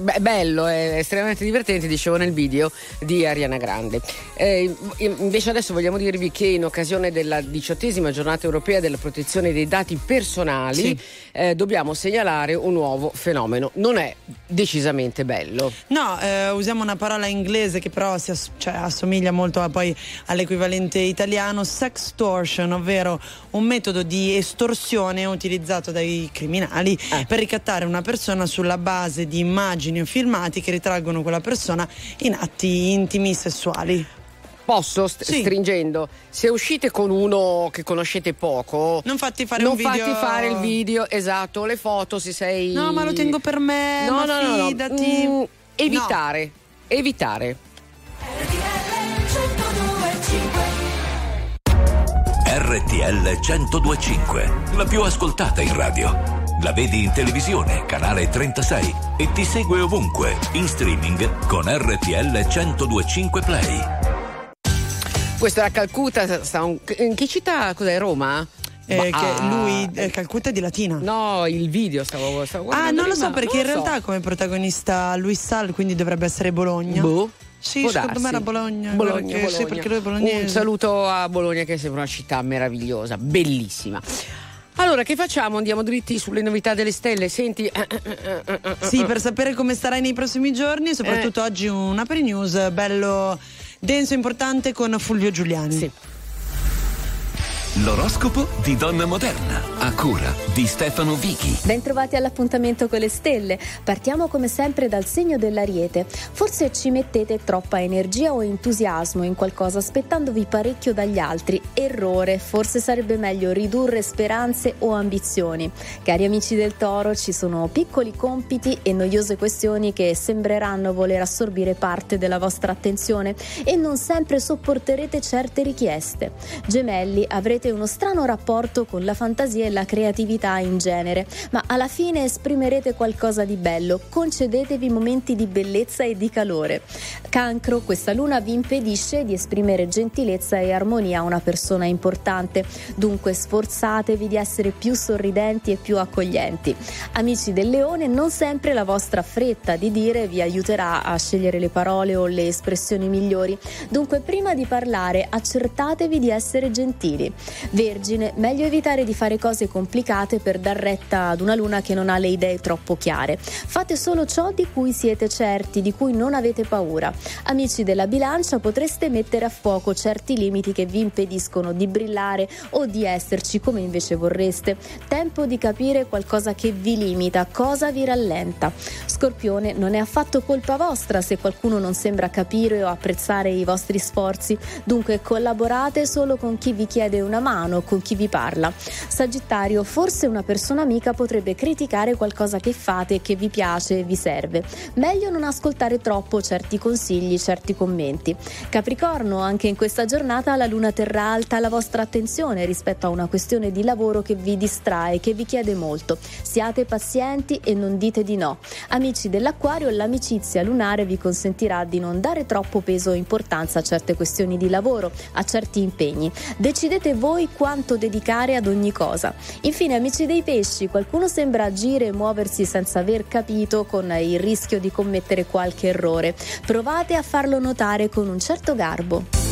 beh, bello, è estremamente divertente, dicevo nel video di Ariana Grande. Eh, invece adesso vogliamo dirvi che in occasione della diciottesima giornata europea della protezione dei dati personali Sì. eh, dobbiamo segnalare un nuovo fenomeno. Non è decisamente bello. No, eh, usiamo una parola inglese che però si ass- cioè, assomiglia molto a- poi all'equivalente italiano, sextortion, ovvero un metodo di estorsione utilizzato dai criminali per ricattare una persona sulla base di immagini o filmati che ritraggono quella persona in atti intimi sessuali. Posso, st- Sì. stringendo, se uscite con uno che conoscete poco, Non fatti fare non un video. fatti fare il video, esatto, le foto se sei. No, ma lo tengo per me, No, ma no, no, no. fidati. Mm, evitare, evitare. RTL 1025, la più ascoltata in radio. La vedi in televisione, canale 36 e ti segue ovunque, in streaming con RTL 1025 Play. Questo era Calcutta, sta un- in che città? Cos'è? Roma? Eh, ah, lui eh, Calcutta è di Latina. No, il video stavo, stavo Ah, guardando non lo so prima, perché in so. realtà come protagonista Luis Sal, quindi dovrebbe essere Bologna. Boh. Sì, Può secondo me era Bologna. Bologna, che- Bologna. Sì, perché lui è bolognese. Un saluto a Bologna che sembra una città meravigliosa, bellissima. Allora, che facciamo? Andiamo dritti sulle novità delle stelle? Senti. eh, Sì, per sapere come starai nei prossimi giorni, e soprattutto Eh. oggi un Apri News bello denso e importante con Fulvio Giuliani. Sì. L'oroscopo di Donna Moderna, a cura di Stefano Vichi. Bentrovati all'appuntamento con le stelle. Partiamo come sempre dal segno dell'Ariete. Forse ci mettete troppa energia o entusiasmo in qualcosa aspettandovi parecchio dagli altri. Errore, forse sarebbe meglio ridurre speranze o ambizioni. Cari amici del Toro, ci sono piccoli compiti e noiose questioni che sembreranno voler assorbire parte della vostra attenzione e non sempre sopporterete certe richieste. Gemelli, avrete uno strano rapporto con la fantasia e la creatività in genere, ma alla fine esprimerete qualcosa di bello, concedetevi momenti di bellezza e di calore. Cancro, questa luna vi impedisce di esprimere gentilezza e armonia a una persona importante, dunque sforzatevi di essere più sorridenti e più accoglienti. Amici del leone, non sempre la vostra fretta di dire vi aiuterà a scegliere le parole o le espressioni migliori, dunque prima di parlare accertatevi di essere gentili. Vergine, meglio evitare di fare cose complicate per dar retta ad una luna che non ha le idee troppo chiare. Fate solo ciò di cui siete certi, di cui non avete paura. Amici della bilancia, potreste mettere a fuoco certi limiti che vi impediscono di brillare o di esserci come invece vorreste. Tempo di capire qualcosa che vi limita, cosa vi rallenta. Scorpione, non è affatto colpa vostra se qualcuno non sembra capire o apprezzare i vostri sforzi, dunque collaborate solo con chi vi chiede una mano, con chi vi parla. Sagittario, forse una persona amica potrebbe criticare qualcosa che fate, che vi piace e vi serve. Meglio non ascoltare troppo certi consigli, certi commenti. Capricorno, anche in questa giornata la luna terrà alta la vostra attenzione rispetto a una questione di lavoro che vi distrae, che vi chiede molto. Siate pazienti e non dite di no. Amici dell'acquario, l'amicizia lunare vi consentirà di non dare troppo peso o importanza a certe questioni di lavoro, a certi impegni. Decidete voi quanto dedicare ad ogni cosa. Infine, amici dei pesci, qualcuno sembra agire e muoversi senza aver capito con il rischio di commettere qualche errore. Provate a farlo notare con un certo garbo.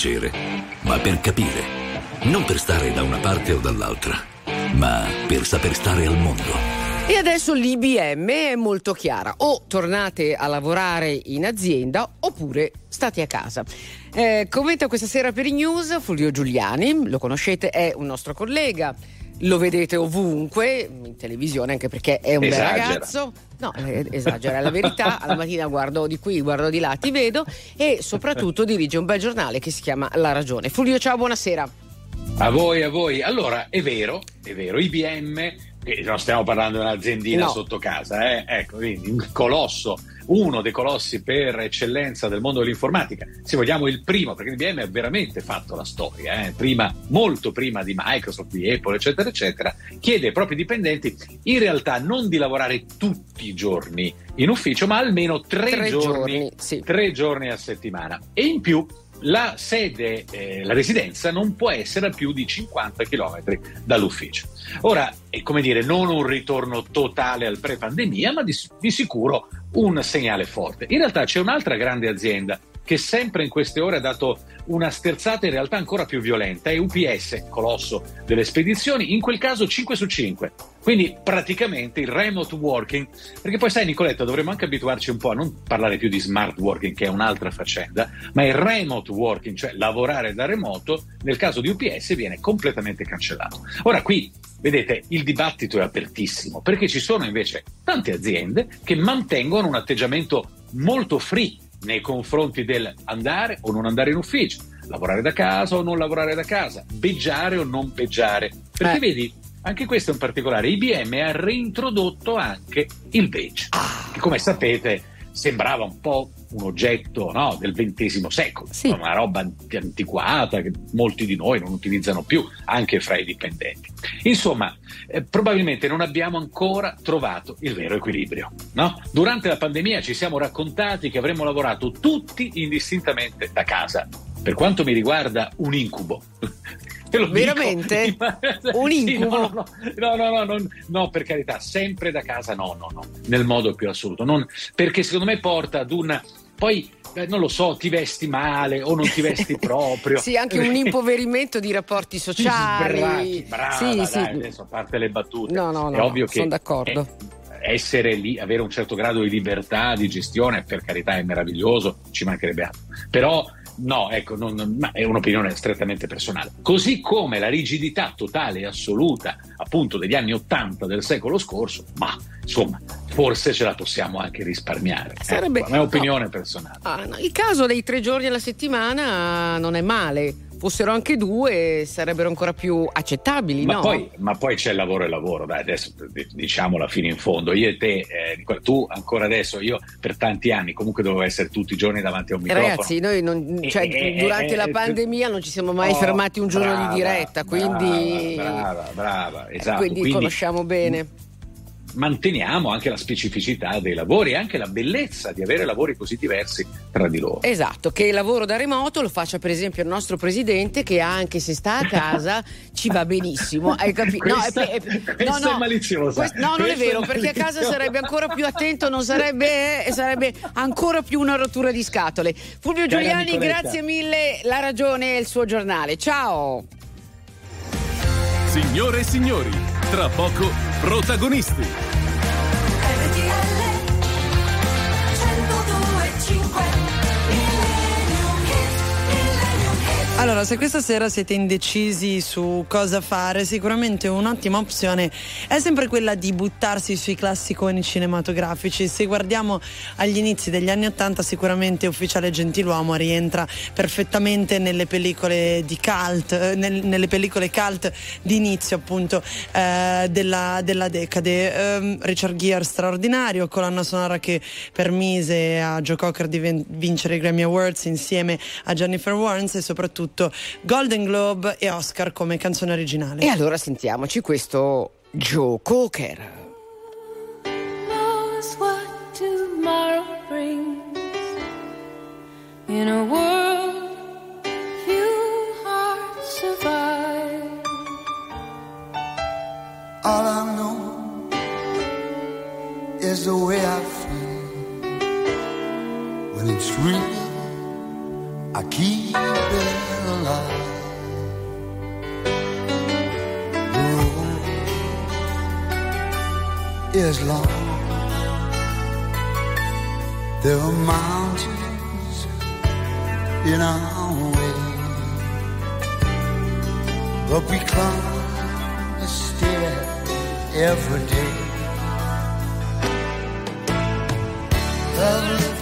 piacere, ma per capire. Non per stare da una parte o dall'altra, ma per saper stare al mondo. E adesso l'IBM è molto chiara, o tornate a lavorare in azienda oppure state a casa. Eh, commenta questa sera per i news Fulvio Giuliani, lo conoscete, è un nostro collega, lo vedete ovunque, in televisione anche perché è un Esagera. bel ragazzo. No, eh, esagera, è la verità, (laughs) alla mattina guardo di qui, guardo di là, ti vedo e soprattutto dirige un bel giornale che si chiama La Ragione. Fulvio, ciao, buonasera. A voi, a voi. Allora, è vero, è vero, IBM, che non stiamo parlando di un'aziendina No. sotto casa, eh? ecco, quindi un colosso, uno dei colossi per eccellenza del mondo dell'informatica, se vogliamo il primo, perché IBM ha veramente fatto la storia, eh? prima, molto prima di Microsoft, di Apple, eccetera, eccetera, chiede ai propri dipendenti in realtà non di lavorare tutti i giorni in ufficio, ma almeno tre, Tre giorni, giorni, sì. tre giorni a settimana. E in più la sede, eh, la residenza non può essere a più di 50 km dall'ufficio. Ora, è come dire, non un ritorno totale al pre-pandemia, ma di, di sicuro un segnale forte. In realtà c'è un'altra grande azienda che sempre in queste ore ha dato una sterzata in realtà ancora più violenta, è UPS, colosso delle spedizioni, in quel caso 5 su 5. Quindi praticamente il remote working, perché poi sai Nicoletta dovremmo anche abituarci un po' a non parlare più di smart working che è un'altra faccenda, ma il remote working, cioè lavorare da remoto, nel caso di UPS viene completamente cancellato. Ora qui Vedete, il dibattito è apertissimo perché ci sono invece tante aziende che mantengono un atteggiamento molto free nei confronti del andare o non andare in ufficio, lavorare da casa o non lavorare da casa, beggiare o non beggiare. Perché Eh. vedi, anche questo è un particolare. IBM ha reintrodotto anche il badge, che come sapete sembrava un po' un oggetto no, del XX secolo, una roba anti- antiquata che molti di noi non utilizzano più, anche fra i dipendenti. Insomma, eh, probabilmente non abbiamo ancora trovato il vero equilibrio. no? Durante la pandemia ci siamo raccontati che avremmo lavorato tutti indistintamente da casa. Per quanto mi riguarda, un incubo. Veramente? (laughs) Un incubo? no, no, no, no, no, no, per carità, sempre da casa, no, no, no, nel modo più assoluto. Non- perché secondo me porta ad una. Poi, eh, non lo so, ti vesti male o non ti vesti (laughs) proprio. Sì, anche un (laughs) impoverimento di rapporti sociali. Sbracchi, brava, sì, dai, sì. adesso a parte le battute. No, no, è no, ovvio che sono d'accordo. eh, essere lì, avere un certo grado di libertà di gestione, per carità è meraviglioso, ci mancherebbe altro. Però no, ecco, non- ma è un'opinione strettamente personale. Così come la rigidità totale e assoluta, appunto, degli anni Ottanta del secolo scorso, ma insomma, forse ce la possiamo anche risparmiare. Sarebbe- Ecco, è un'opinione personale. Ah, no, il caso dei tre giorni alla settimana non è male. Fossero anche due, sarebbero ancora più accettabili, Ma, no? poi, ma poi c'è il lavoro e lavoro, dai, adesso diciamola fino in fondo. Io e te, eh, tu ancora adesso, io per tanti anni comunque dovevo essere tutti i giorni davanti a un Eh, microfono. Ragazzi, noi non- cioè, eh, durante eh, la eh, pandemia non ci siamo mai Oh, fermati un giorno brava, di diretta, quindi, brava, brava, brava, esatto. quindi conosciamo bene. Manteniamo anche la specificità dei lavori e anche la bellezza di avere lavori così diversi tra di loro. Esatto, che il lavoro da remoto lo faccia per esempio il nostro presidente che anche se sta a casa (laughs) ci va benissimo. Hai capito? No, Questa- è- è- questa è maliziosa. quest- no, non è è vero, perché a casa sarebbe ancora più attento, non sarebbe, eh, sarebbe ancora più una rottura di scatole. Fulvio Cara Giuliani, Nicoletta. grazie mille, La Ragione e il suo giornale. Ciao! Signore e signori, tra poco protagonisti. Allora, se questa sera siete indecisi su cosa fare, sicuramente un'ottima opzione è sempre quella di buttarsi sui classiconi cinematografici. Se guardiamo agli inizi degli anni Ottanta, sicuramente Ufficiale Gentiluomo rientra perfettamente nelle pellicole di cult, eh, nel- nelle pellicole cult di inizio appunto eh, della, della decade. Ehm, Richard Gere straordinario, colonna sonora che permise a Joe Cocker di ven- vincere i Grammy Awards insieme a Jennifer Warnes e soprattutto Golden Globe e Oscar come canzone originale. E allora sentiamoci questo Joe Cocker. In a world few hearts survive. All I know is the way I feel when it's real. I keep it The road is long. There are mountains in our way, but we climb a stair every day. Love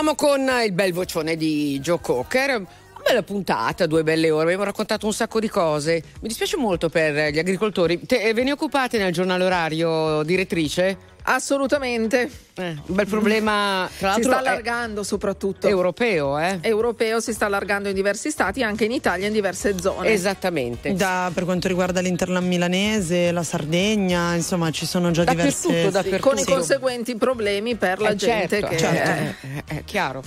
chiudiamo con il bel vocione di Joe Cocker. Una bella puntata, due belle ore, abbiamo raccontato un sacco di cose. Mi dispiace molto per gli agricoltori. Te, eh, ve ne occupate nel giornale orario, direttrice? Assolutamente. un bel problema, tra si sta è allargando soprattutto. europeo, eh? Europeo si sta allargando in diversi stati, anche in Italia in diverse zone. Esattamente. Da, per quanto riguarda l'interland milanese, la Sardegna, insomma ci sono già diverse... Con i conseguenti problemi per la Eh, gente certo, che certo, eh, eh, è chiaro.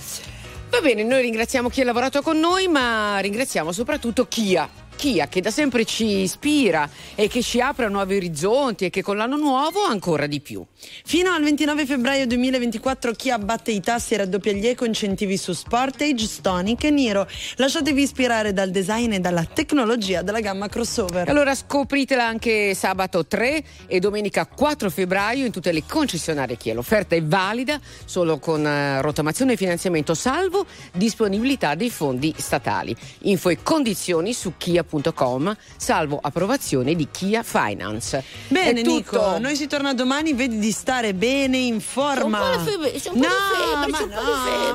Va bene, noi ringraziamo chi ha lavorato con noi, ma ringraziamo soprattutto Chia. Chia che da sempre ci ispira e che ci apre a nuovi orizzonti e che con l'anno nuovo ancora di più. Fino al 29 febbraio 2024 chi abbatte i tassi raddoppia gli eco incentivi su Sportage, Stonic e Niro. Lasciatevi ispirare dal design e dalla tecnologia della gamma crossover. Allora scopritela anche sabato 3 e domenica 4 febbraio in tutte le concessionarie Chia. L'offerta è valida solo con eh, rottamazione e finanziamento salvo disponibilità dei fondi statali. Info e condizioni su kia.com salvo approvazione di Kia Finance. Bene. Nico, noi si torna domani, vedi di stare bene in forma. C'ho un po' febbre, c'ho un po' no, febbre, ma c'ho un po' febbre.